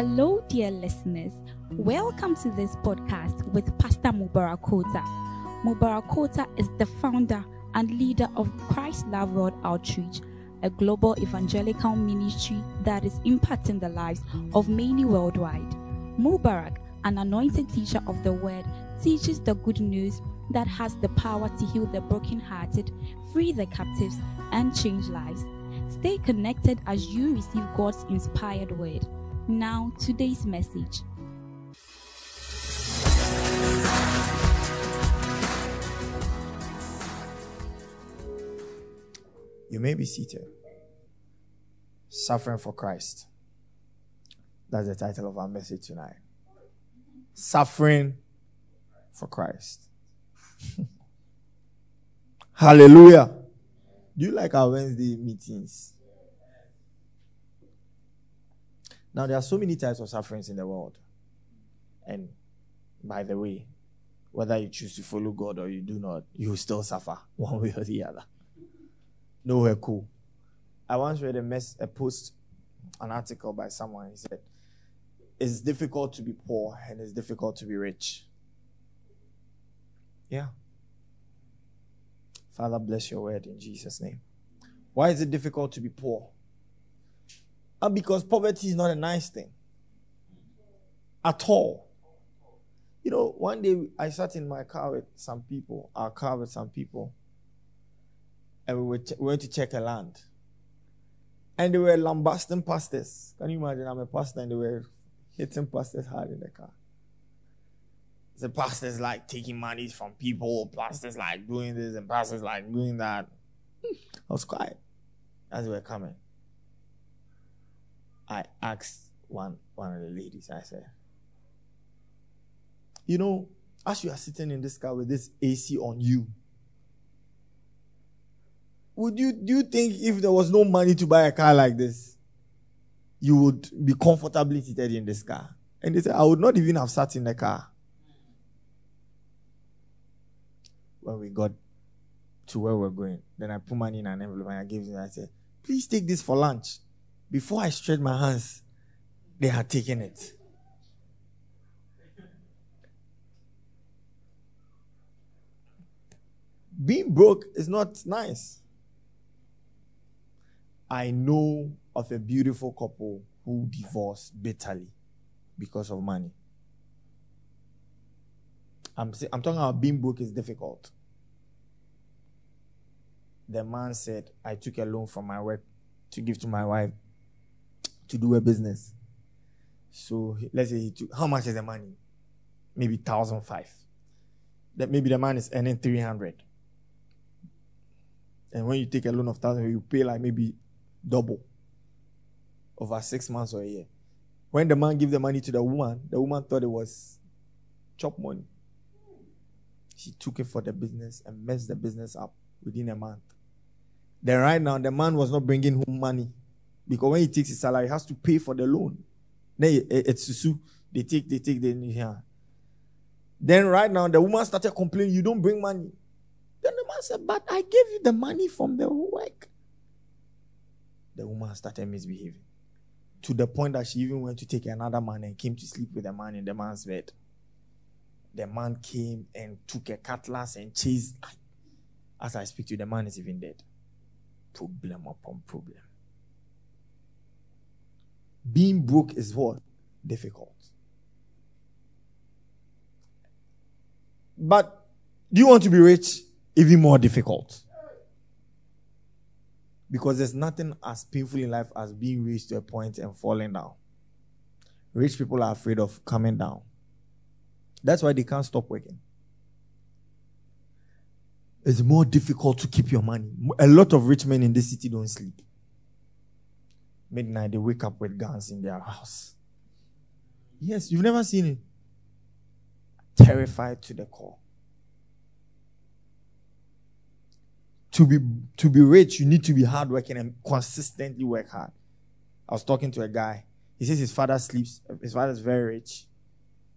Hello, dear listeners. Welcome to this podcast with Pastor Mubarak Kota. Mubarak Kota is the founder and leader of Christ Love World Outreach, a global evangelical ministry that is impacting the lives of many worldwide. Mubarak, an anointed teacher of the word, teaches the good news that has the power to heal the brokenhearted, free the captives, and change lives. Stay connected as you receive God's inspired word. Now, today's message. You may be seated. Suffering for Christ. That's the title of our message tonight. Suffering for Christ. Hallelujah. Do you like our Wednesday meetings? Now, there are so many types of sufferings in the world. And by the way, whether you choose to follow God or you do not, you still suffer one way or the other. Nowhere cool. I once read a, mess, a post, an article by someone. He said, It's difficult to be poor and it's difficult to be rich. Yeah. Father, bless your word in Jesus' name. Why is it difficult to be poor? And because poverty is not a nice thing at all. You know, one day I sat in my car with some people, our car with some people, and we, were ch- we went to check a land. And they were lambasting pastors. Can you imagine? I'm a pastor and they were hitting pastors hard in the car. The pastors like taking money from people, pastors like doing this, and pastors like doing that. I was quiet as we were coming. I asked one one of the ladies, I said, You know, as you are sitting in this car with this AC on you, would you do you think if there was no money to buy a car like this, you would be comfortably seated in this car? And they said, I would not even have sat in the car. When we got to where we're going, then I put money in an envelope and I gave it. I said, Please take this for lunch. Before I stretched my hands, they had taken it. Being broke is not nice. I know of a beautiful couple who divorced bitterly because of money. I'm, I'm talking about being broke is difficult. The man said, I took a loan from my work to give to my wife to do a business. So let's say took, how much is the money? Maybe thousand five. That maybe the man is earning three hundred. And when you take a loan of thousand, you pay like maybe double over six months or a year. When the man gave the money to the woman, the woman thought it was chop money. She took it for the business and messed the business up within a month. Then right now, the man was not bringing home money because when he takes his salary, he has to pay for the loan. Then it's eh, eh, susu. They take, they take, they yeah. Then right now, the woman started complaining, "You don't bring money." Then the man said, "But I gave you the money from the work." The woman started misbehaving to the point that she even went to take another man and came to sleep with the man in the man's bed. The man came and took a cutlass and chased. As I speak to you, the man is even dead. Problem upon problem. Being broke is what? Difficult. But do you want to be rich? Even more difficult. Because there's nothing as painful in life as being reached to a point and falling down. Rich people are afraid of coming down. That's why they can't stop working. It's more difficult to keep your money. A lot of rich men in this city don't sleep. Midnight, they wake up with guns in their house. Yes, you've never seen it. Terrified to the core. To be to be rich, you need to be hardworking and consistently work hard. I was talking to a guy. He says his father sleeps. His father is very rich.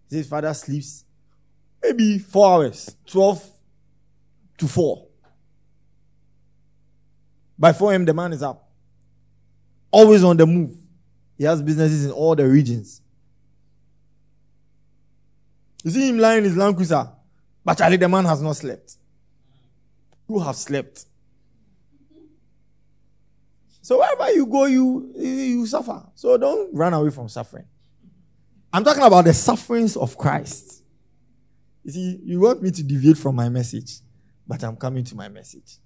He says his father sleeps maybe four hours, twelve to four. By 4 a.m., the man is up always on the move. He has businesses in all the regions. You see him lying in his land cruiser, but Charlie, the man has not slept. You have slept. So wherever you go, you, you suffer. So don't run away from suffering. I'm talking about the sufferings of Christ. You see, you want me to deviate from my message, but I'm coming to my message.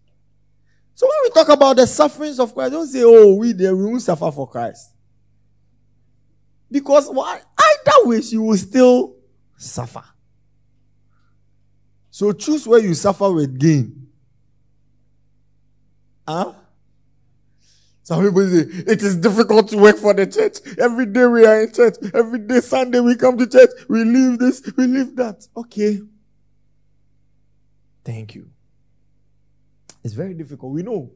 So when we talk about the sufferings of Christ, don't say, oh, we there we won't suffer for Christ. Because why? Either way, you will still suffer. So choose where you suffer with gain. Huh? Some people say it is difficult to work for the church. Every day we are in church. Every day Sunday we come to church. We leave this, we leave that. Okay. Thank you. It's very difficult. We know.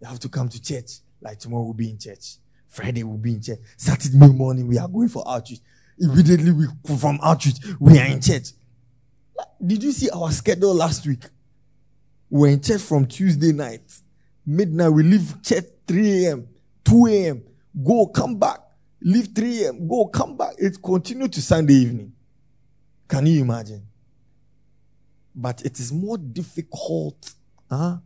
You have to come to church. Like tomorrow we'll be in church. Friday we'll be in church. Saturday morning we are going for outreach. Immediately we from outreach, we are in church. Did you see our schedule last week? We're in church from Tuesday night midnight, we leave church 3 a.m., 2 a.m., go, come back, leave 3 a.m., go, come back. It continued to Sunday evening. Can you imagine? But it is more difficult. Huh?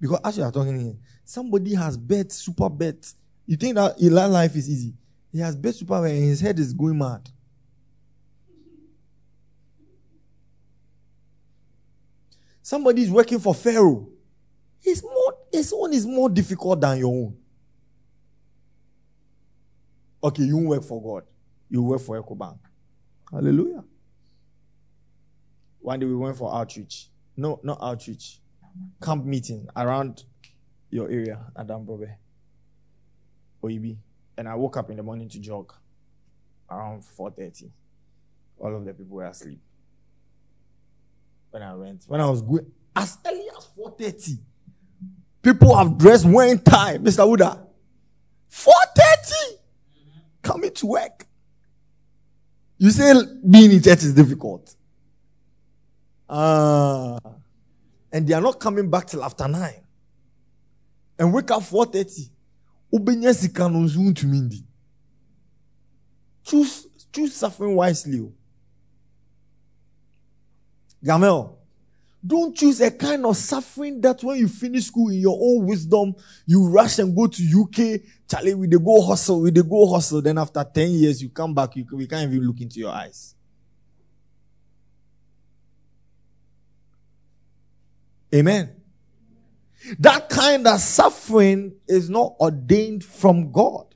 Because as you are talking here, somebody has bet, super bet. You think that Eli life is easy. He has bet super bet and his head is going mad. Somebody is working for Pharaoh. His, more, his own is more difficult than your own. Okay, you work for God. You work for EcoBank. Hallelujah. One day we went for outreach. No, not outreach. Camp meeting around your area, Adam Brobe. OEB. And I woke up in the morning to jog around 4.30. All of the people were asleep. When I went, when I was going, as early as 4.30, People have dressed wearing tie, Mr. Uda. 4.30 coming to work. You say being in church is difficult. Ah. Uh, and they are not coming back till after 9. And wake up 4.30. Ubenya sika no nso ntumi Choose choose suffering wisely. Oh. Gamel. Don't choose a kind of suffering that when you finish school in your own wisdom, you rush and go to UK. Charlie, we they go hustle, we they go hustle. Then after 10 years, you come back, you, we can't even look into your eyes. Amen. That kind of suffering is not ordained from God.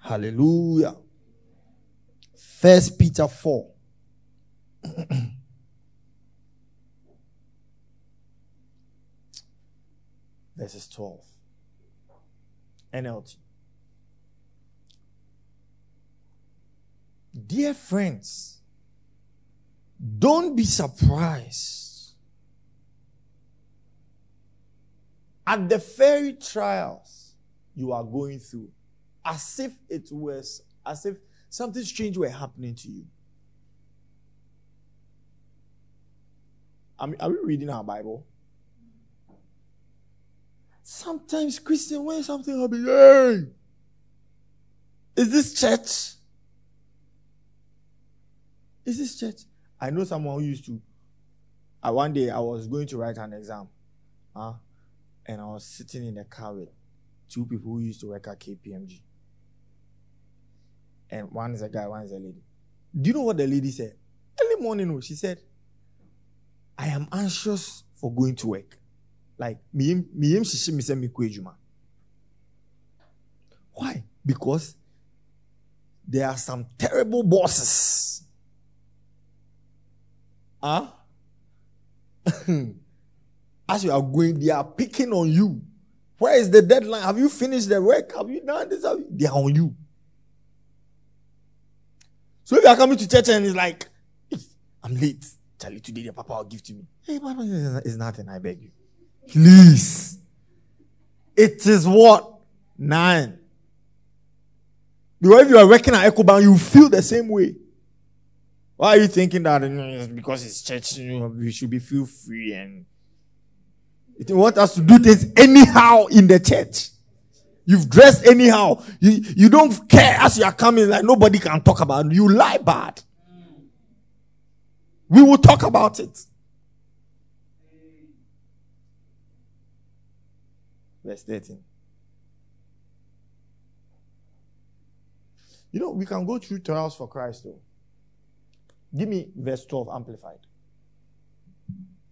Hallelujah. First Peter 4. verses 12. NLT. Dear friends, don't be surprised at the very trials you are going through, as if it was, as if something strange were happening to you. I mean, are we reading our Bible? Sometimes Christian, when something happens, hey, is this church? Is this church? I know someone who used to. Uh, one day I was going to write an exam, uh, and I was sitting in a car with two people who used to work at KPMG. And one is a guy, one is a lady. Do you know what the lady said? Early morning, she said, I am anxious for going to work. Like, me me Why? Because there are some terrible bosses. Huh? As you are going, they are picking on you. Where is the deadline? Have you finished the work? Have you done this? You? They are on you. So if you are coming to church and it's like, I'm late. Charlie, today the papa will give to me. Hey, papa, it's nothing, I beg you. Please. It is what? Nine. Because if you are working at EcoBank, you feel the same way. Why are you thinking that because it's church, you know, we should be feel free and you want us to do things anyhow in the church? You've dressed anyhow. You, you don't care as you are coming, like nobody can talk about it. You lie bad. We will talk about it. Verse 13. You know, we can go through trials for Christ, though. Give me verse 12 amplified.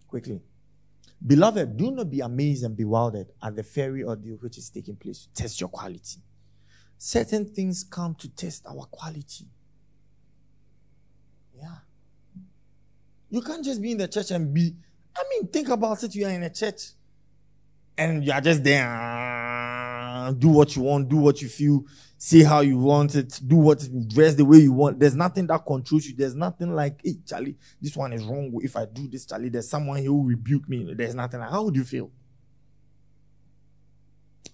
Quickly. Beloved, do not be amazed and bewildered at the fiery ordeal which is taking place to test your quality. Certain things come to test our quality. Yeah. You can't just be in the church and be, I mean, think about it. You are in a church and you are just there, ah, do what you want, do what you feel, say how you want it, do what dress the way you want. There's nothing that controls you. There's nothing like, hey, Charlie, this one is wrong. If I do this, Charlie, there's someone here who will rebuke me. There's nothing like, how would you feel?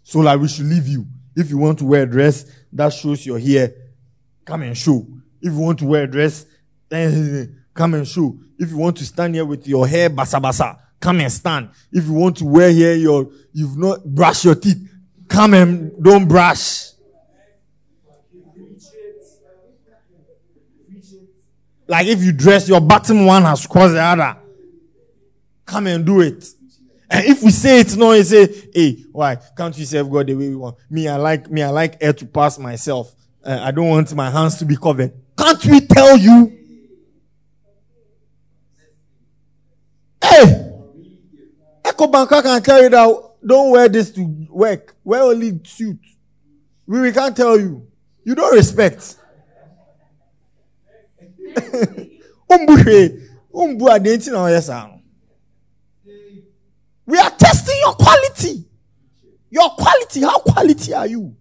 So, like, we should leave you. If you want to wear a dress that shows your hair, come and show. If you want to wear a dress, come and show. If you want to stand here with your hair basa basa, come and stand. If you want to wear here your, you've not brushed your teeth, come and don't brush. Like if you dress, your bottom one has crossed the other. Come and do it. And if we say it no, you say, hey, why can't you serve God the way we want? Me, I like, me, I like air to pass myself. Uh, I don't want my hands to be covered. Can't we tell you? Hey! Echo Banker can tell you that don't wear this to work. Wear only suit. We, we can't tell you. You don't respect. We are testing your quality. Your quality how quality are you?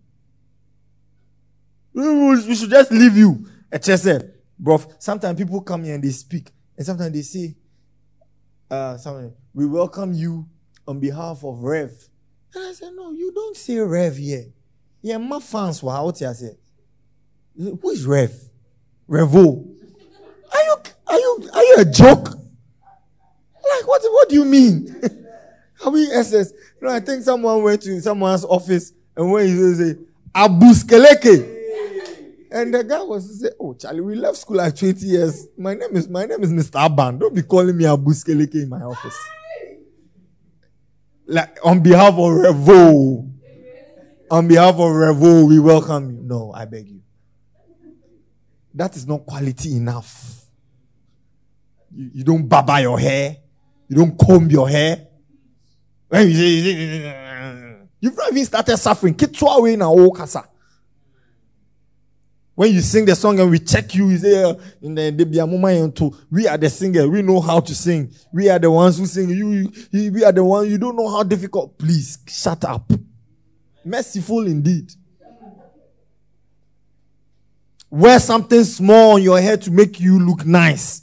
We should just leave you. Said bro sometimes people come here and they speak and sometimes they say uh something. We welcome you on behalf of rev. And i said no you don't say rev here. Yeah my fans were out here say who is rev? Revo are you are you are you a joke? Like what what do you mean? Are we SS? You know, I think someone went to someone's office and when he say Abu Skeleke. And the guy was say, Oh Charlie, we left school like 20 years. My name is my name is Mr. Aban. Don't be calling me Abu Skeleke in my office. Like on behalf of Revo. On behalf of Revo, we welcome you. No, I beg you. That is not quality enough. You, you don't baba your hair. You don't comb your hair. When you say, you've not even started suffering. Kitwa away now, kasa. When you sing the song and we check you, you say, uh, in the Debiamuma we are the singer. We know how to sing. We are the ones who sing. You, you, we are the ones, you don't know how difficult. Please, shut up. Merciful indeed. Wear something small on your head to make you look nice.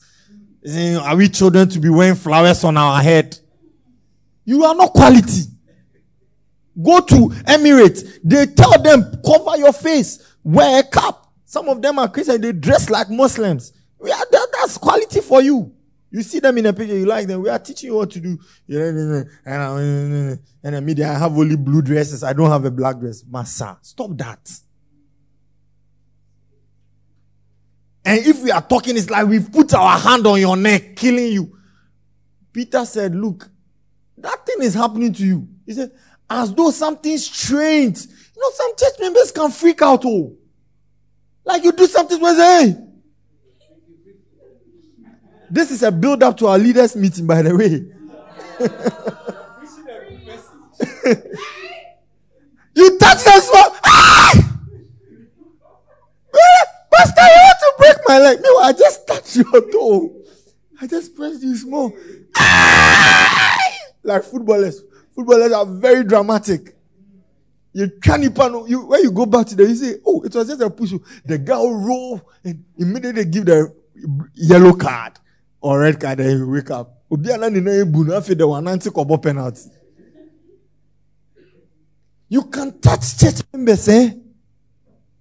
Are we children to be wearing flowers on our head? You are not quality. Go to Emirates. They tell them, cover your face, wear a cap. Some of them are Christian. They dress like Muslims. We are, that, that's quality for you. You see them in a picture, you like them. We are teaching you what to do. And, and media, I have only blue dresses. I don't have a black dress. Massa, stop that. And if we are talking, it's like we've put our hand on your neck, killing you. Peter said, Look, that thing is happening to you. He said, as though something strange. You know, some church members can freak out. Oh, like you do something say, hey. This is a build up to our leaders' meeting, by the way. you touch them small. Ah! Pastor, to break my leg? No, I just touched your toe. I just pressed you small. like footballers. Footballers are very dramatic. You can't even, you, when you go back to them, you say, oh, it was just a push. The will roll and immediately give the yellow card or red card and you wake up. penalty. You can touch church members, eh?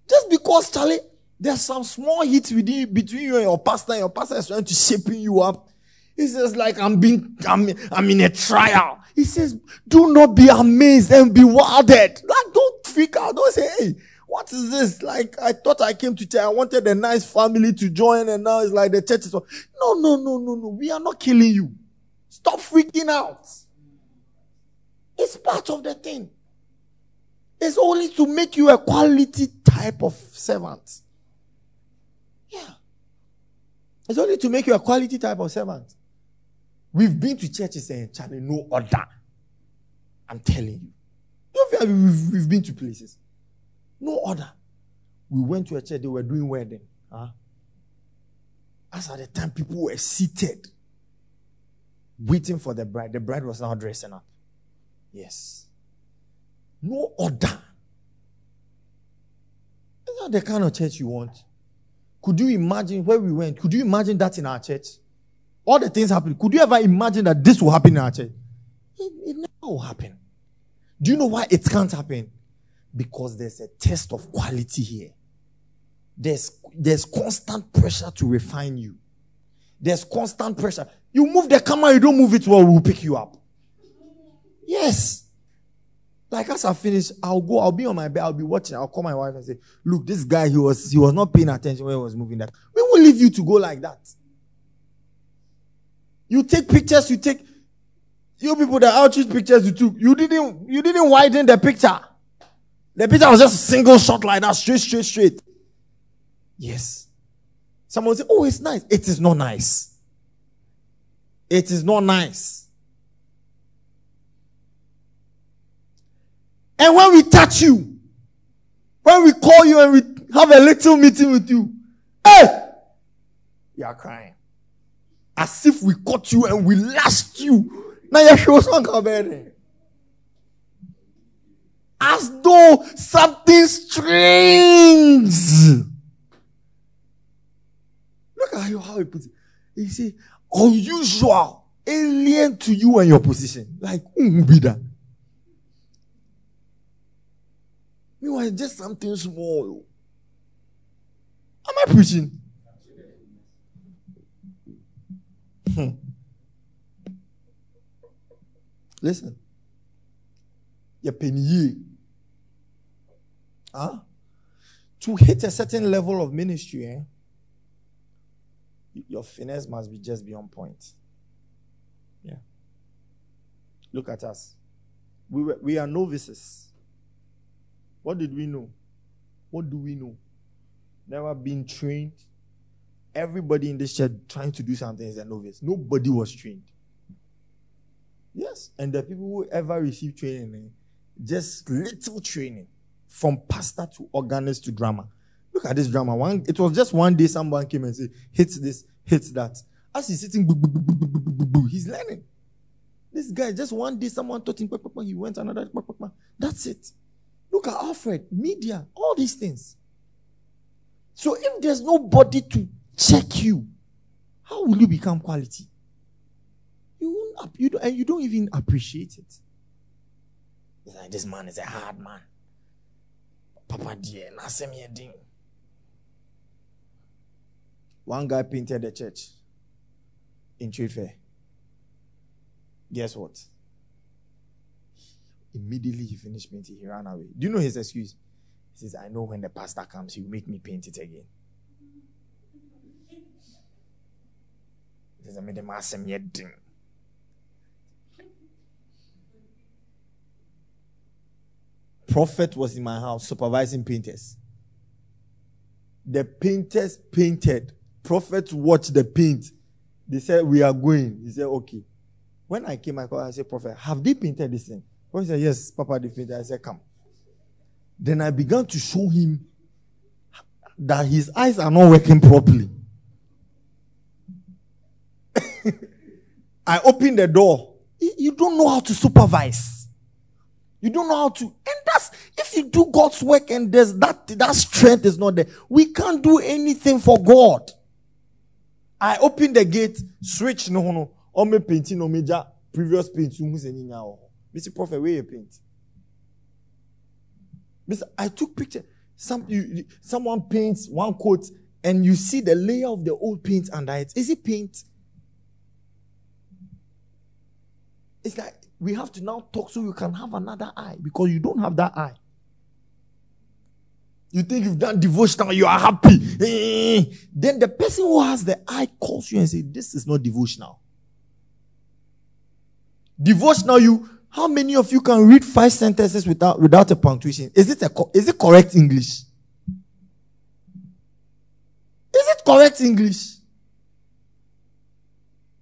Just because, Charlie, there's some small hits within between you and your pastor, your pastor is trying to shaping you up. He says, like I'm being I'm, I'm in a trial. He says, do not be amazed and be wilded. Like don't freak out. Don't say, hey, what is this? Like, I thought I came to church. I wanted a nice family to join, and now it's like the church is. No, no, no, no, no. We are not killing you. Stop freaking out. It's part of the thing. It's only to make you a quality type of servant. It's only to make you a quality type of servant. We've been to churches and Charlie, no order. I'm telling you. We've, we've been to places. No order. We went to a church, they were doing wedding. Huh? As at the time, people were seated, waiting for the bride. The bride was now dressing up. Yes. No order. Is that the kind of church you want? Could you imagine where we went? Could you imagine that in our church? All the things happen. Could you ever imagine that this will happen in our church? It, it never will happen. Do you know why it can't happen? Because there's a test of quality here. There's, there's constant pressure to refine you. There's constant pressure. You move the camera, you don't move it well, we'll pick you up. Yes. Like as I finish, I'll go, I'll be on my bed, I'll be watching, I'll call my wife and say, Look, this guy, he was he was not paying attention when he was moving that. We will leave you to go like that. You take pictures, you take you people the outreach pictures you took, you didn't you didn't widen the picture. The picture was just a single shot like that, straight, straight, straight. Yes. Someone say, Oh, it's nice. It is not nice. It is not nice. And when we touch you, when we call you and we have a little meeting with you, hey, you are crying. As if we caught you and we lashed you. Now you show something As though something strange. Look at how he puts it. He say, unusual, alien to you and your position. Like, um, be that. Meanwhile, just something small. Am I preaching? Hmm. Listen. Your penny. Huh? To hit a certain level of ministry, eh? Your finesse must be just beyond point. Yeah. Look at us. We, were, we are novices. What did we know? What do we know? Never been trained. Everybody in this church trying to do something is a novice. Nobody was trained. Yes. And the people who ever received training, eh, just little training from pastor to organist to drama. Look at this drama. One, it was just one day someone came and said, hits this, hits that. As he's sitting, he's learning. This guy, just one day someone taught him, he went another, that's it. Look at Alfred, media, all these things. So if there's nobody to check you, how will you become quality? You won't, you don't, and you don't even appreciate it. It's like this man is a hard man. Papa dear, ding. One guy painted the church in trade. Guess what? Immediately he finished painting, he ran away. Do you know his excuse? He says, I know when the pastor comes, he'll make me paint it again. He says, I made the mass Prophet was in my house supervising painters. The painters painted. Prophet watched the paint. They said, We are going. He said, Okay. When I came, I called, I said, Prophet, have they painted this thing? He said, Yes, Papa defeated. I said, Come. Then I began to show him that his eyes are not working properly. I opened the door. You don't know how to supervise. You don't know how to. And that's if you do God's work and there's that that strength is not there. We can't do anything for God. I opened the gate, switch no no. Or me painting no major previous paint. Mr. Prophet, where you paint? Mr. I took picture. Some you, someone paints one coat and you see the layer of the old paint under it. Is it paint? It's like we have to now talk so you can have another eye because you don't have that eye. You think you've done devotional, you are happy. Then the person who has the eye calls you and says, This is not devotional. Devotional, you how many of you can read five sentences without without a punctuation? Is it a is it correct English? Is it correct English?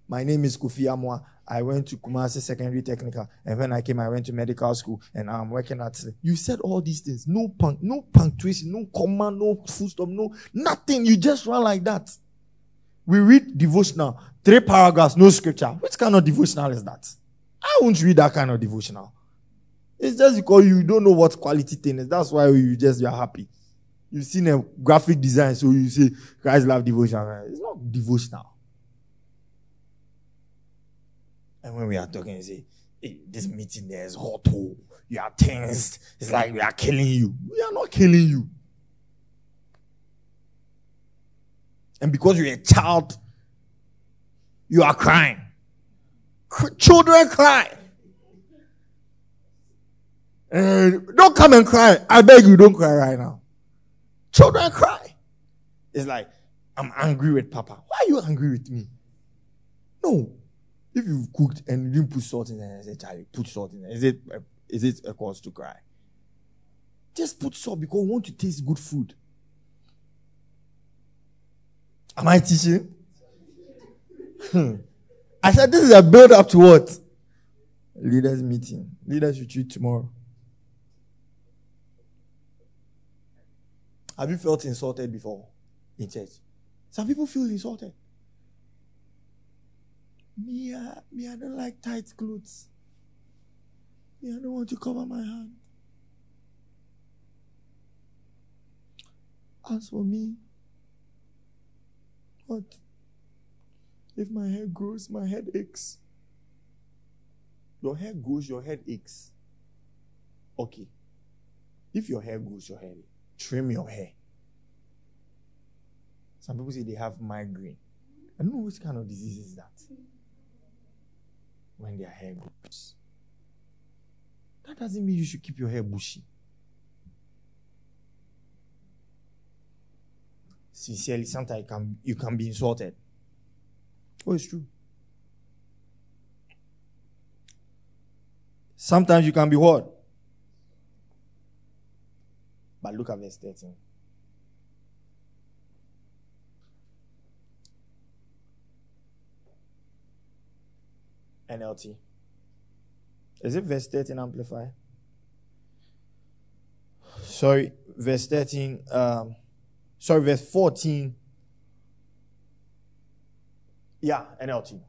My name is Kofi Amwa. I went to Kumasi Secondary Technical, and when I came, I went to medical school, and I'm working at. You said all these things. No punk, no punctuation, no comma, no full stop, no nothing. You just run like that. We read devotional, three paragraphs, no scripture. Which kind of devotional is that? I won't read that kind of devotional. It's just because you don't know what quality thing is. That's why you just you're happy. You've seen a graphic design, so you say guys love devotion. It's not devotional. And when we are talking, you say, hey, this meeting there is hot. Oh, you are tense. It's like we are killing you. We are not killing you. And because you're a child, you are crying. Children cry. And don't come and cry. I beg you, don't cry right now. Children cry. It's like, I'm angry with Papa. Why are you angry with me? No. If you've cooked and you didn't put salt in there, I say, Charlie, put salt in there. Is it, uh, is it a cause to cry? Just put salt because we want to taste good food. Am I teaching? Hmm. I said, this is a build up to what? Leaders meeting. Leaders retreat tomorrow. Have you felt insulted before in church? Some people feel insulted. Me, uh, me, I don't like tight clothes. Me, I don't want to cover my hand. As for me, what? If my hair grows, my head aches. Your hair grows, your head aches. Okay. If your hair grows, your head, trim your hair. Some people say they have migraine. I don't know which kind of disease is that. When their hair grows. That doesn't mean you should keep your hair bushy. Sincerely, sometimes you can, you can be insulted. Oh, it's true. Sometimes you can be what? But look at verse 13. NLT. Is it verse 13 amplify? Sorry, verse 13. Um, sorry, verse 14 yeah, NLT.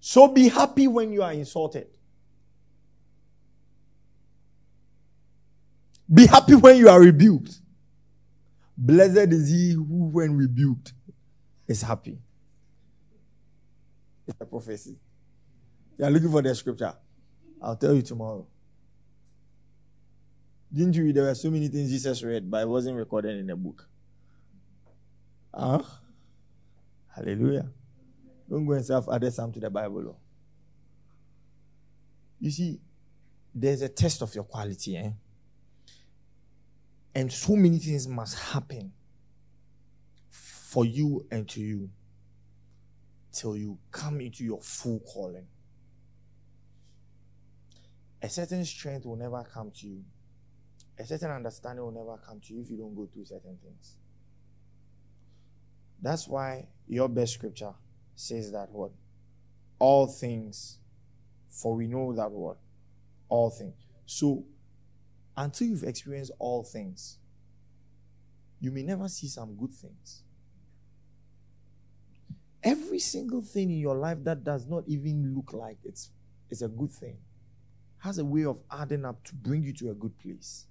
So be happy when you are insulted. Be happy when you are rebuked. Blessed is he who, when rebuked, is happy. It's a prophecy. You are looking for the scripture. I'll tell you tomorrow. Didn't you read? There were so many things Jesus read, but it wasn't recorded in a book. Huh? Hallelujah. Don't go and self add some to the Bible. Oh. You see, there's a test of your quality, eh? And so many things must happen for you and to you till you come into your full calling. A certain strength will never come to you. A certain understanding will never come to you if you don't go through certain things. That's why your best scripture says that what? All things. For we know that what? All things. So, until you've experienced all things, you may never see some good things. Every single thing in your life that does not even look like it's, it's a good thing has a way of adding up to bring you to a good place.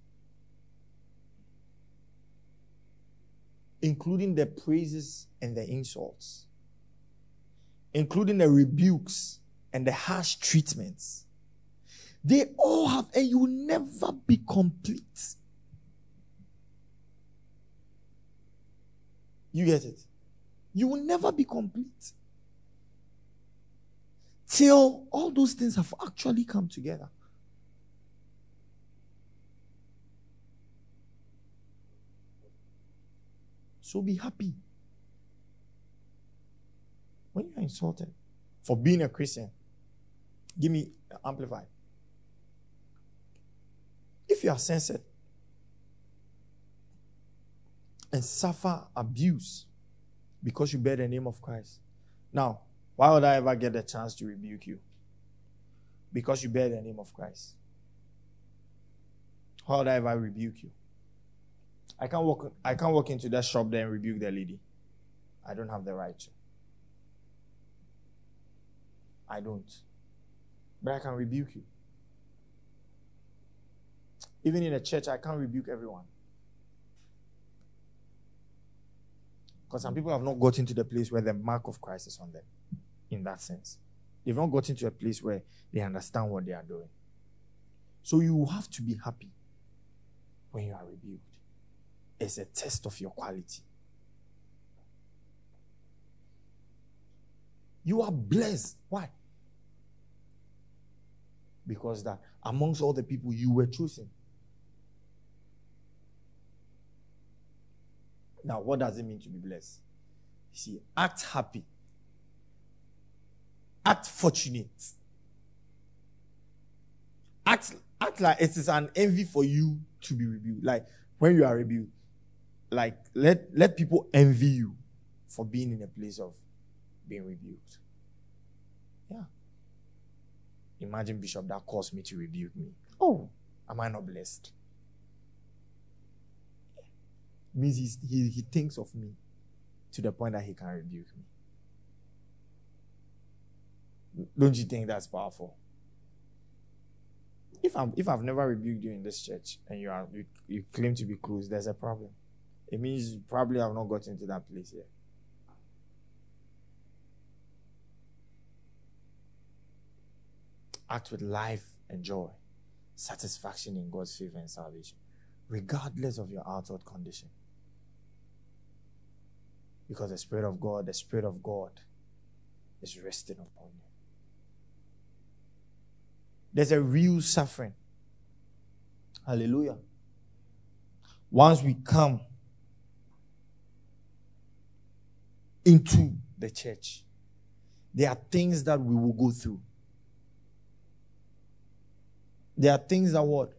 Including the praises and the insults including the rebukes and the harsh treatments. They all have, and you will never be complete. You get it? You will never be complete till all those things have actually come together. So be happy. When you're insulted for being a Christian, give me amplified. If you are censored and suffer abuse because you bear the name of Christ, now, why would I ever get the chance to rebuke you? Because you bear the name of Christ. How would I ever rebuke you? I can't walk I can't walk into that shop there and rebuke the lady. I don't have the right to. I don't. But I can rebuke you. Even in a church, I can't rebuke everyone. Because some people have not gotten to the place where the mark of Christ is on them, in that sense. They've not gotten to a place where they understand what they are doing. So you have to be happy when you are rebuked. It's a test of your quality. You are blessed. Why? Because that amongst all the people you were chosen. Now, what does it mean to be blessed? You see, act happy, act fortunate, act, act like it is an envy for you to be rebuked. Like when you are rebuked, like let let people envy you for being in a place of being rebuked. Yeah. Imagine Bishop that caused me to rebuke me. Oh, am I not blessed? means he, he thinks of me to the point that he can rebuke me. Don't you think that's powerful? If I'm if I've never rebuked you in this church and you are you, you claim to be close, there's a problem. It means probably I've not gotten to that place yet. Act with life and joy, satisfaction in God's favor and salvation, regardless of your outward condition. Because the Spirit of God, the Spirit of God is resting upon you. There's a real suffering. Hallelujah. Once we come into the church, there are things that we will go through. There are things that what?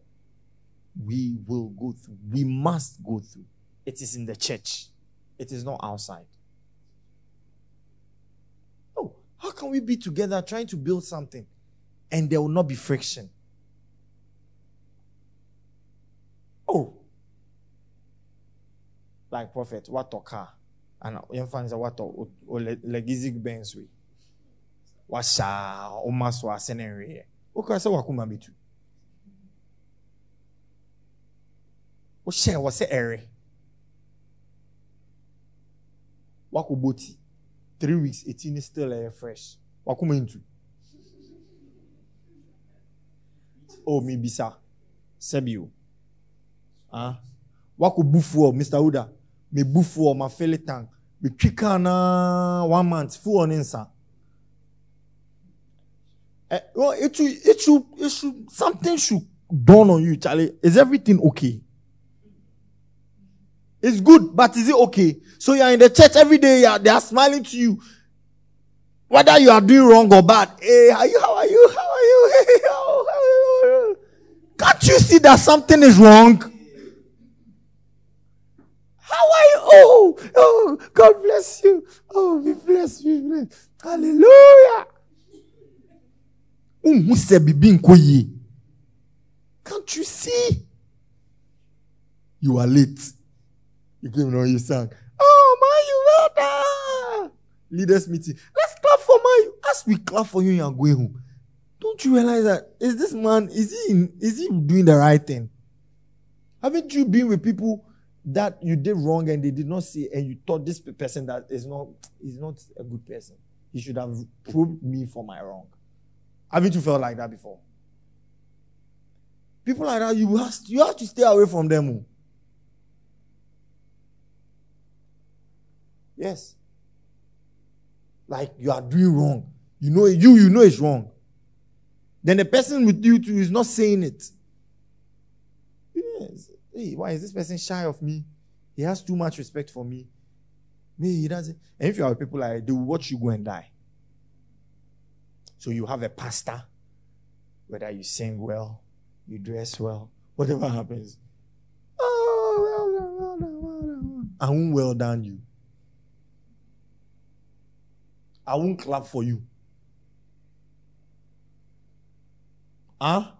We will go through. We must go through. It is in the church. It is not outside. Oh, how can we be together trying to build something and there will not be friction? Oh, like prophet, what talker? And young fans are what or legizik bens we. Washa, omaso asenere. Okay, so wakuma bitu. O share was ere. wako boti. Three weeks eighteen still ɛyɛ fresh. Wakoma ntu oh mibisa sɛbi o ah. Wako bufuo mr huda me bufuo ma fele tank me twi kaa na one month fuo ne nsa eh well it should it should it should something should dawn on you charlie. Is everything okay. It's good, but is it okay? So you are in the church every day, are, they are smiling to you. Whether you are doing wrong or bad. Hey, how are you? How are you? How how are you? Can't you see that something is wrong? How are you? Oh, oh, God bless you. Oh, be blessed, be blessed. Hallelujah. Can't you see? You are late. You came on, you sang. Oh, my, you. Leaders meeting. Let's clap for my. As we clap for you, you are going home. Don't you realize that is this man is he in, is he doing the right thing? Haven't you been with people that you did wrong and they did not see and you thought this person that is not is not a good person? He should have proved me for my wrong. Haven't you felt like that before? People like that, you have, you have to stay away from them. Oh. Yes. Like you are doing wrong. You know you you know it's wrong. Then the person with you too is not saying it. Yes. Hey, why is this person shy of me? He has too much respect for me. Me, he doesn't. And if you have people like they will watch you go and die. So you have a pastor, whether you sing well, you dress well, whatever happens. Oh, well done, well done, well done. I won't well done you. I won't clap for you. Huh?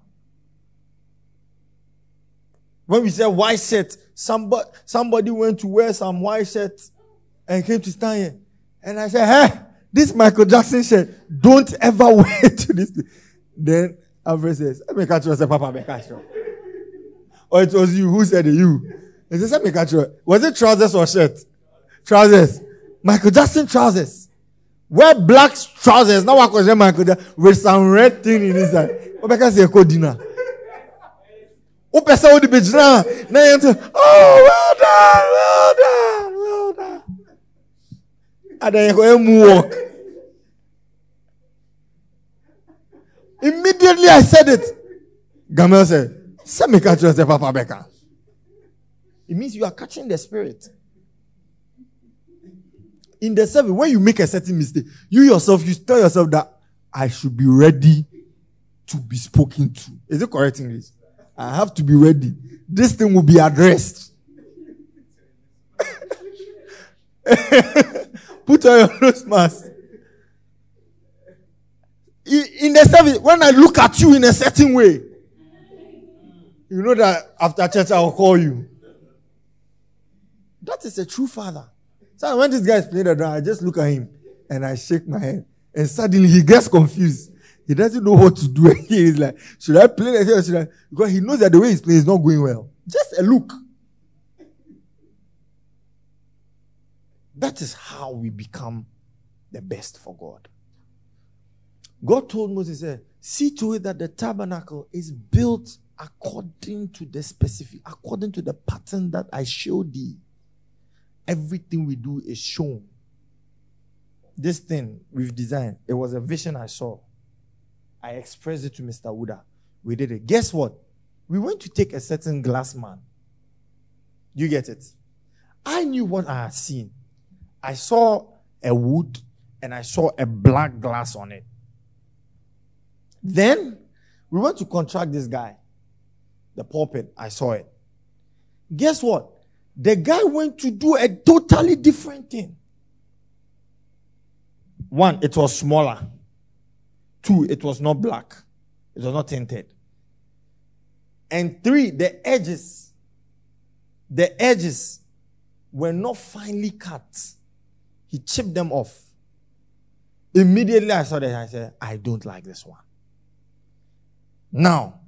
When we say white shirt, somebody, somebody went to wear some white shirt and came to stand here. And I said, hey, this Michael Jackson shirt, don't ever wear to this. Then Alfred says, let me catch you. I said, Papa, me catch you. Or it was you who said it, you. He said, let me catch you. Was it trousers or shirt? Trousers. Michael Jackson trousers. Wear black trousers. Now I call Michael Jackson with some red thing in his eye. What I say? Dinner wopɛ sɛ wode bɛgyina na yɛnto oh well done well done well done. Adan yɛkɔyɛ mu walk. Immediately i said it. Gamel said sɛ meka kyerɛ sɛ papa bɛka it means you are catching the spirit in the service when you make a certain mistake you yourself you tell yourself that i should be ready to be spoken to is it correct english I have to be ready. This thing will be addressed. Put on your nose mask. In the service, when I look at you in a certain way, you know that after church I will call you. That is a true father. So when this guy is playing the drum, I just look at him and I shake my head. And suddenly he gets confused. He doesn't know what to do. He's like, should I play like this? Should I? Because he knows that the way he's playing is not going well. Just a look. That is how we become the best for God. God told Moses, said, see to it that the tabernacle is built according to the specific, according to the pattern that I showed thee. Everything we do is shown. This thing we've designed, it was a vision I saw. I expressed it to Mr. Wuda. We did it. Guess what? We went to take a certain glass man. You get it? I knew what I had seen. I saw a wood and I saw a black glass on it. Then we went to contract this guy. The pulpit, I saw it. Guess what? The guy went to do a totally different thing. One, it was smaller. Two, it was not black. It was not tinted. And three, the edges, the edges were not finely cut. He chipped them off. Immediately I saw that I said, I don't like this one. Now,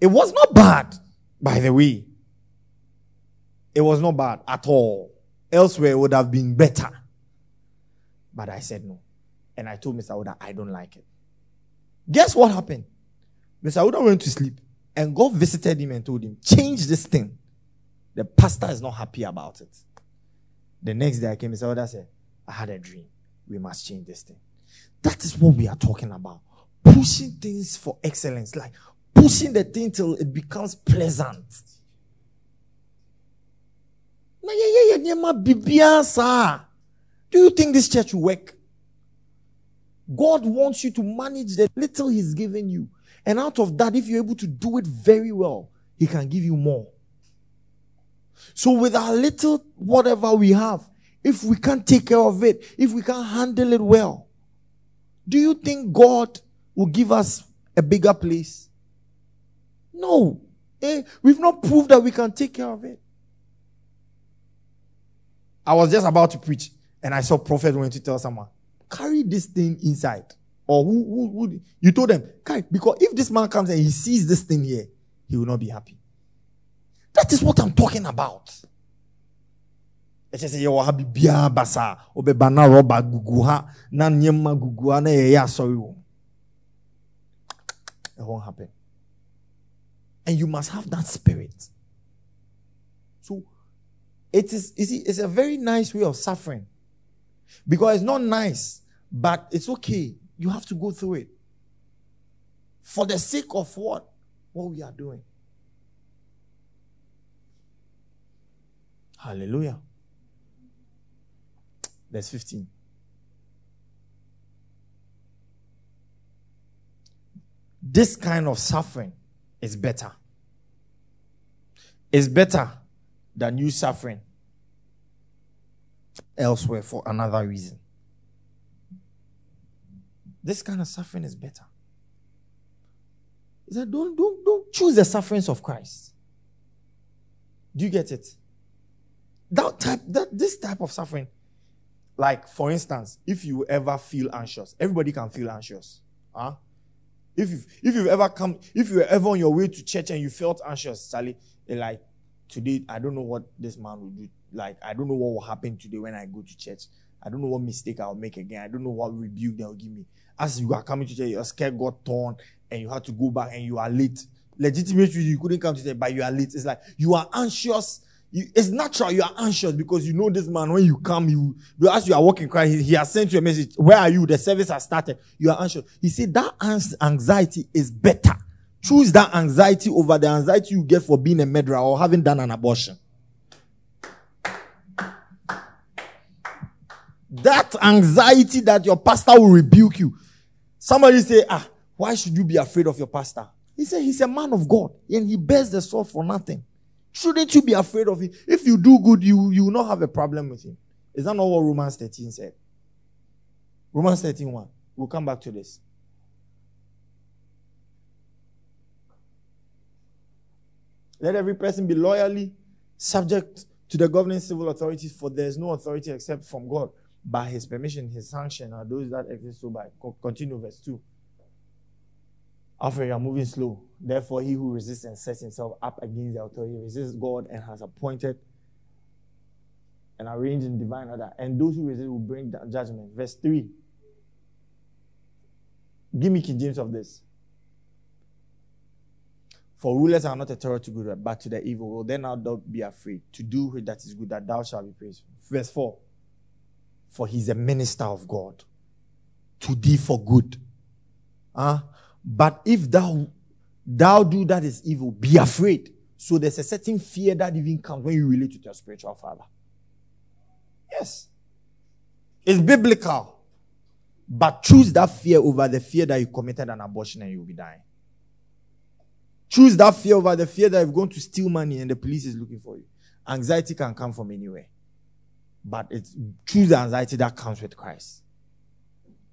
it was not bad, by the way. It was not bad at all. Elsewhere it would have been better. But I said no. And I told Mr. Oda, I don't like it. Guess what happened? Mr. Uda went to sleep and God visited him and told him, change this thing. The pastor is not happy about it. The next day I came, Mr. Uda said, I had a dream. We must change this thing. That is what we are talking about. Pushing things for excellence, like pushing the thing till it becomes pleasant. Do you think this church will work? God wants you to manage the little He's given you. And out of that, if you're able to do it very well, He can give you more. So, with our little whatever we have, if we can't take care of it, if we can't handle it well, do you think God will give us a bigger place? No. Eh, we've not proved that we can take care of it. I was just about to preach and I saw prophet went to tell someone, carry this thing inside. Or who, who, who you told them, carry, because if this man comes and he sees this thing here, he will not be happy. That is what I'm talking about. It won't happen. And you must have that spirit. It is, see, it's a very nice way of suffering. Because it's not nice, but it's okay. You have to go through it. For the sake of what? What we are doing. Hallelujah. Verse 15. This kind of suffering is better. It's better than you suffering elsewhere for another reason. This kind of suffering is better. He said, don't, don't, don't choose the sufferings of Christ. Do you get it? That type, that this type of suffering, like for instance, if you ever feel anxious, everybody can feel anxious. Huh? If you've, if you've ever come, if you were ever on your way to church and you felt anxious, Sally, like today, I don't know what this man will do. Like, I don't know what will happen today when I go to church. I don't know what mistake I'll make again. I don't know what rebuke they'll give me. As you are coming to church, your skirt got torn and you had to go back and you are late. Legitimately, you couldn't come to church, but you are late. It's like you are anxious. You, it's natural you are anxious because you know this man when you come, you as you are walking Christ, he, he has sent you a message. Where are you? The service has started. You are anxious. He said that anxiety is better. Choose that anxiety over the anxiety you get for being a murderer or having done an abortion. That anxiety that your pastor will rebuke you. Somebody say, ah, why should you be afraid of your pastor? He said he's a man of God and he bears the sword for nothing. Shouldn't you be afraid of him? If you do good, you, you will not have a problem with him. Is that not what Romans 13 said? Romans 13 1. We'll come back to this. Let every person be loyally subject to the governing civil authorities, for there is no authority except from God. By his permission, his sanction are those that exist so by. Continue verse 2. After you are moving slow. Therefore, he who resists and sets himself up against the authority resists God and has appointed and arranged in divine order. And those who resist will bring judgment. Verse 3. Give me King James of this. For rulers are not a terror to good, but to the evil. Well, then thou be afraid to do that is good, that thou shalt be praised. Verse 4. For he is a minister of God to thee for good. Huh? But if thou thou do that is evil, be afraid. So there's a certain fear that even comes when you relate to your spiritual father. Yes. It's biblical. But choose that fear over the fear that you committed an abortion and you'll be dying. Choose that fear over the fear that you're going to steal money and the police is looking for you. Anxiety can come from anywhere. But it's choose the anxiety that comes with Christ.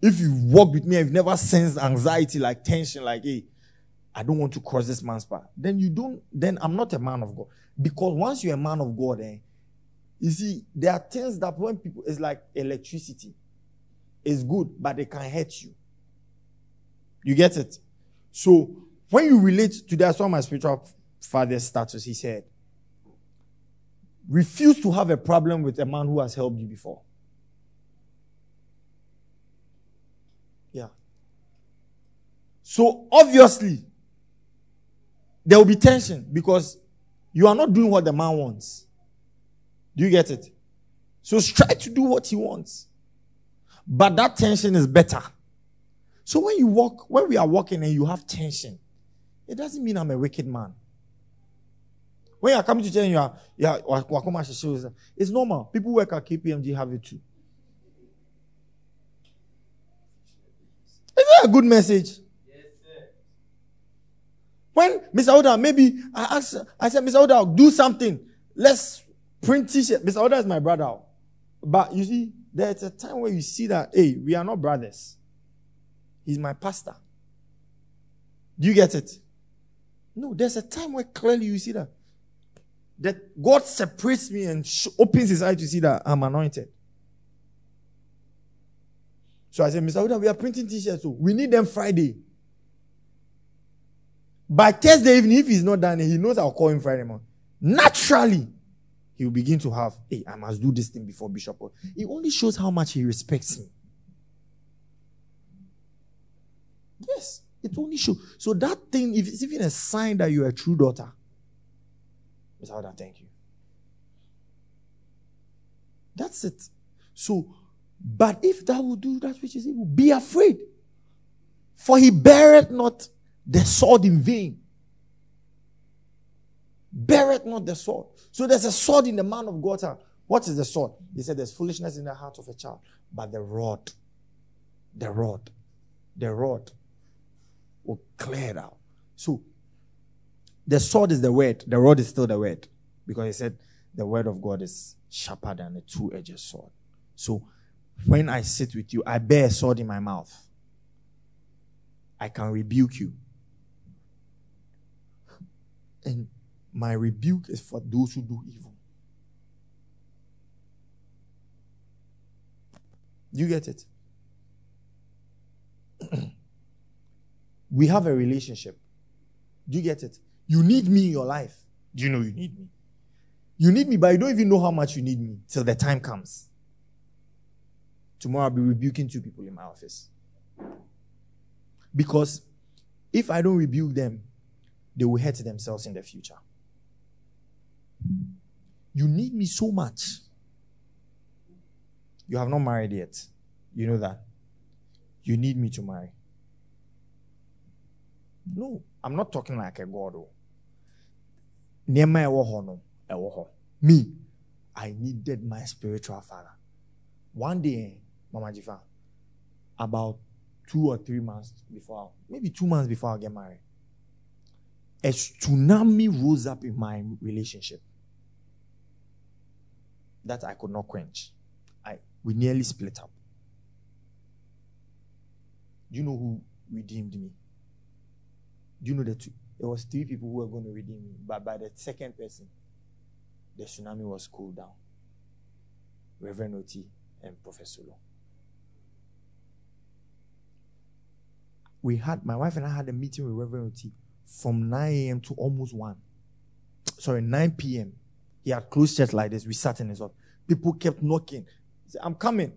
If you walk with me and you've never sensed anxiety, like tension, like, hey, I don't want to cross this man's path, then you don't, then I'm not a man of God. Because once you're a man of God, eh, you see, there are things that when people, it's like electricity. It's good, but it can hurt you. You get it? So when you relate to that, of my spiritual father's status, he said, refuse to have a problem with a man who has helped you before. Yeah. So obviously, there will be tension because you are not doing what the man wants. Do you get it? So try to do what he wants. But that tension is better. So when you walk, when we are walking and you have tension, it doesn't mean I'm a wicked man. When you're coming to church you are, you are it's normal. People work at KPMG have it too. Is that a good message? Yes, sir. When Mr. Oda, maybe I asked, I said, Mr. Oda, do something. Let's print t-shirt. Mr. Oda is my brother. But you see, there's a time where you see that, hey, we are not brothers. He's my pastor. Do you get it? No, there's a time where clearly you see that. That God separates me and sh- opens his eye to see that I'm anointed. So I said, Mr. Huda, we are printing t-shirts. So we need them Friday. By Thursday evening, if he's not done, he knows I'll call him Friday morning. Naturally, he will begin to have, hey, I must do this thing before Bishop. It only shows how much he respects me. Yes. It only shows. So that thing, if it's even a sign that you're a true daughter, without that, thank you. That's it. So, but if thou will do that which is evil, be afraid. For he beareth not the sword in vain. Beareth not the sword. So there's a sword in the man of God. What is the sword? He said, There's foolishness in the heart of a child, but the rod, the rod, the rod will clear it out. So, the sword is the word, the rod is still the word. Because he said, The word of God is sharper than a two edged sword. So, when I sit with you, I bear a sword in my mouth. I can rebuke you. And my rebuke is for those who do evil. You get it? we have a relationship. Do you get it? You need me in your life. Do you know you need me? You need me, but you don't even know how much you need me till the time comes. Tomorrow I'll be rebuking two people in my office. Because if I don't rebuke them, they will hurt themselves in the future. You need me so much. You have not married yet. You know that. You need me to marry. No, I'm not talking like a god. Oh. Me, I needed my spiritual father. One day, Mama Jifa, about two or three months before, maybe two months before I get married, a tsunami rose up in my relationship that I could not quench. I we nearly split up. Do you know who redeemed me? Do you know that it was three people who were going to redeem me, but by the second person, the tsunami was cooled down. Reverend Oti and Professor Lo. We had my wife and I had a meeting with Reverend Oti from 9 a.m. to almost 1. Sorry, 9 p.m. He had closed church like this. We sat in his office. People kept knocking. Said, I'm coming.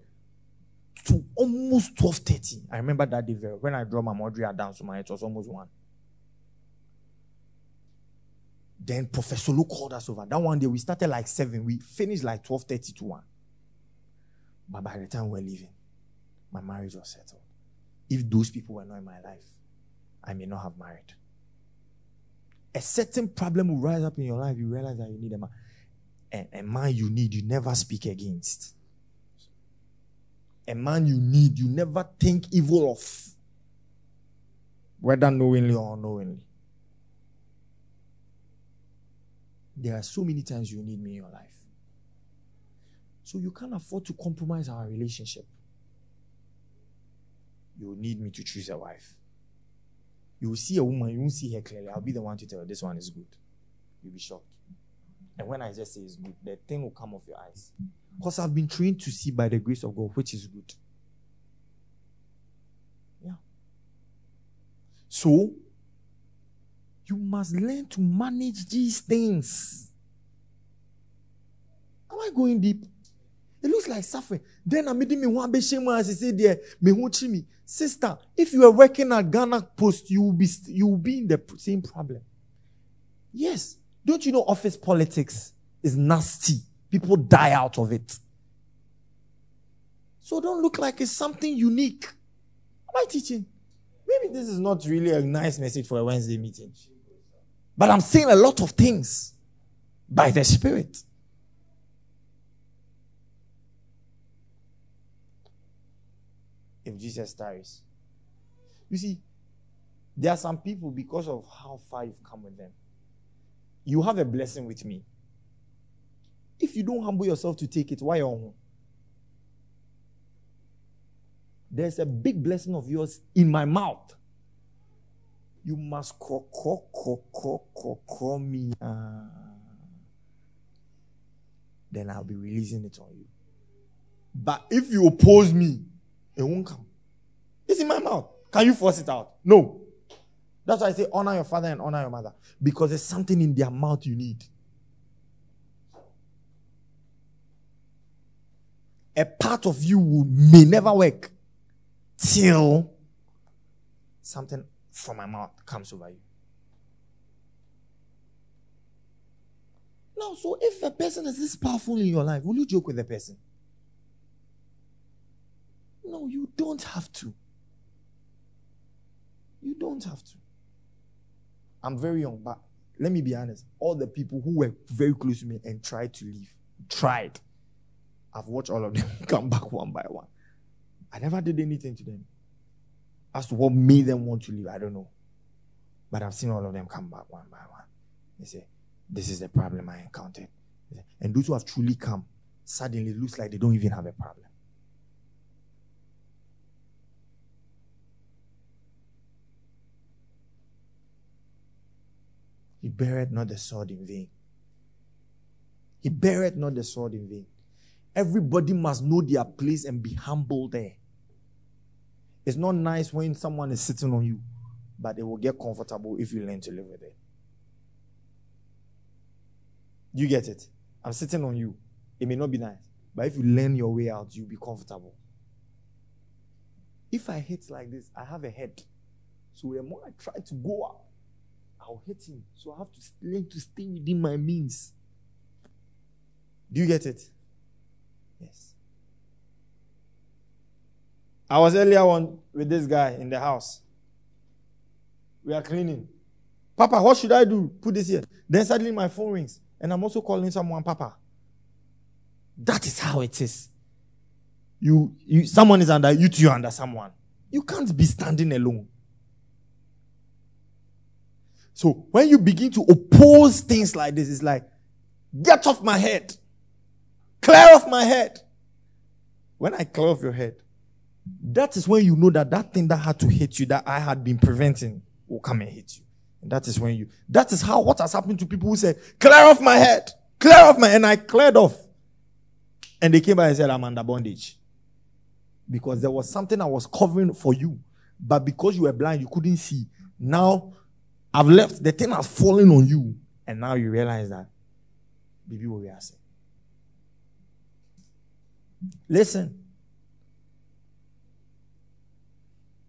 To almost 12.30. I remember that day very When I drove my Modria down to my it was almost 1. Then Professor Lu called us over. That one day we started like 7. We finished like 12.30 to 1. But by the time we were leaving, my marriage was settled. If those people were not in my life, I may not have married a certain problem will rise up in your life, you realize that you need a man. A, a man you need, you never speak against. A man you need, you never think evil of. Whether knowingly or unknowingly. There are so many times you need me in your life. So you can't afford to compromise our relationship. You need me to choose a wife. You will see a woman, you won't see her clearly. I'll be the one to tell her this one is good. You'll be shocked. And when I just say it's good, the thing will come off your eyes. Because I've been trained to see by the grace of God which is good. Yeah. So, you must learn to manage these things. Am I going deep? It looks like suffering. Then I'm meeting me one shame as he said there, me me. Sister, if you are working at Ghana Post, you will be you will be in the same problem. Yes. Don't you know office politics is nasty? People die out of it. So don't look like it's something unique. Am I teaching? Maybe this is not really a nice message for a Wednesday meeting. But I'm seeing a lot of things by the Spirit. if Jesus tarries. You see, there are some people, because of how far you've come with them, you have a blessing with me. If you don't humble yourself to take it, why on? There's a big blessing of yours in my mouth. You must call, call, call, call, call, call me. Uh, then I'll be releasing it on you. But if you oppose me, it won't come. It's in my mouth. Can you force it out? No. That's why I say honor your father and honor your mother. Because there's something in their mouth you need. A part of you may never work till something from my mouth comes over you. Now, so if a person is this powerful in your life, will you joke with the person? No, you don't have to. You don't have to. I'm very young, but let me be honest. All the people who were very close to me and tried to leave, tried. I've watched all of them come back one by one. I never did anything to them. As to what made them want to leave, I don't know. But I've seen all of them come back one by one. They say, This is the problem I encountered. And those who have truly come, suddenly looks like they don't even have a problem. He buried not the sword in vain. He buried not the sword in vain. Everybody must know their place and be humble there. It's not nice when someone is sitting on you, but it will get comfortable if you learn to live with it. You get it? I'm sitting on you. It may not be nice, but if you learn your way out, you'll be comfortable. If I hit like this, I have a head. So the more I try to go up, I'll hit him. So I have to learn to stay within my means. Do you get it? Yes. I was earlier on with this guy in the house. We are cleaning. Papa, what should I do? Put this here. Then suddenly my phone rings. And I'm also calling someone Papa. That is how it is. You, you someone is under you, you under someone. You can't be standing alone. So when you begin to oppose things like this, it's like, get off my head. Clear off my head. When I clear off your head, that is when you know that that thing that had to hit you, that I had been preventing, will come and hit you. And that is when you, that is how, what has happened to people who say, clear off my head, clear off my, and I cleared off. And they came by and said, I'm under bondage. Because there was something I was covering for you. But because you were blind, you couldn't see. Now, I've left, the thing has fallen on you. And now you realize that, baby, what we are saying. Listen.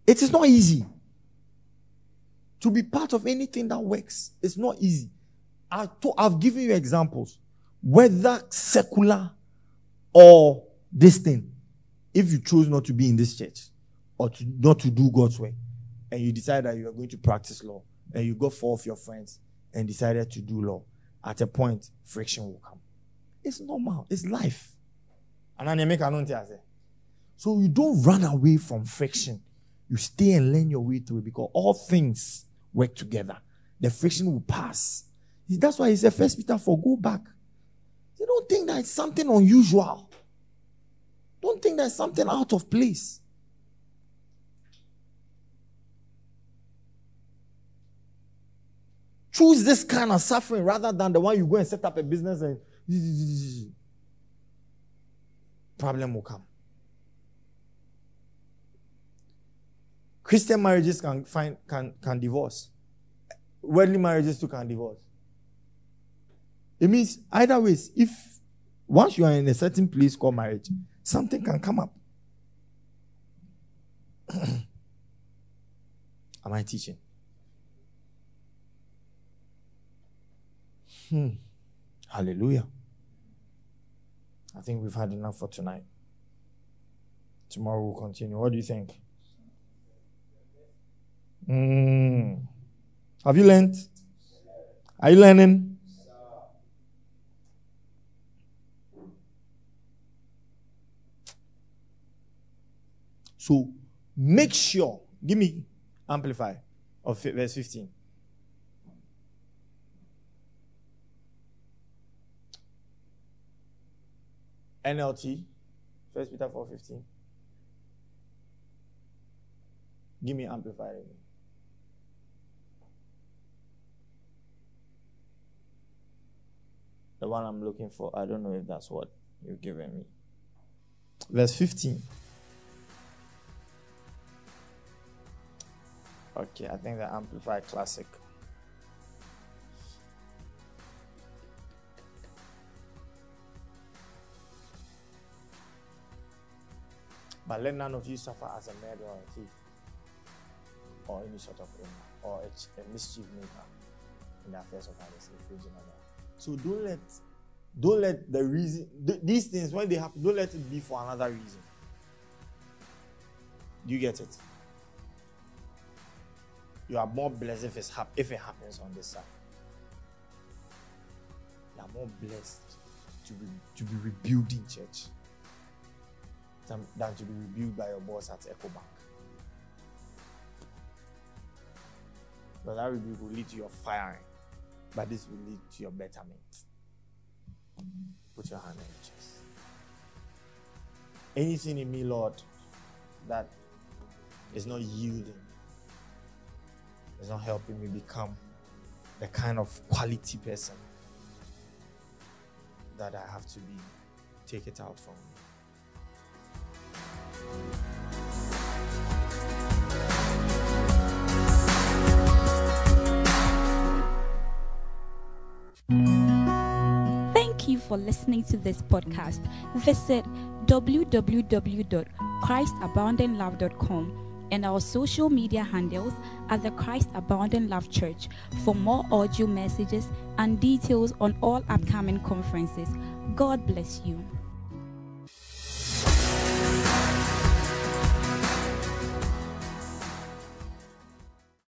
It is not easy to be part of anything that works. It's not easy. I have given you examples, whether secular or this thing. If you choose not to be in this church or to, not to do God's way, and you decide that you are going to practice law, and you got four of your friends and decided to do law, at a point, friction will come. It's normal. It's life. So you don't run away from friction. You stay and learn your way through it because all things work together. The friction will pass. That's why he said, First Peter 4, go back. You don't think that it's something unusual. Don't think there's something out of place. Choose this kind of suffering rather than the one you go and set up a business and problem will come. Christian marriages can find can can divorce. Worldly marriages too can divorce. It means either ways, if once you are in a certain place called marriage, something can come up. Am I teaching? Hmm. Hallelujah. I think we've had enough for tonight. Tomorrow we'll continue. What do you think? Mm. Have you learned? Are you learning? So make sure, give me amplify of verse 15. NLT, First Peter 4:15. Give me amplify. The one I'm looking for. I don't know if that's what you're giving me. Verse 15. Okay, I think the Amplified Classic. But let none of you suffer as a murderer or a thief, or any sort of or a, a mischief maker in the affairs of others, So don't let don't let the reason th- these things when they happen, don't let it be for another reason. Do you get it? You are more blessed if, it's hap- if it happens on this side. You are more blessed to be to be rebuilding church than, than to be rebuked by your boss at EcoBank. But that rebuke will lead to your firing, but this will lead to your betterment. Put your hand on your chest. Anything in me, Lord, that is not yielding, is not helping me become the kind of quality person that I have to be. Take it out from me. Thank you for listening to this podcast. Visit www.christaboundinglove.com and our social media handles at the Christ Abounding Love Church for more audio messages and details on all upcoming conferences. God bless you.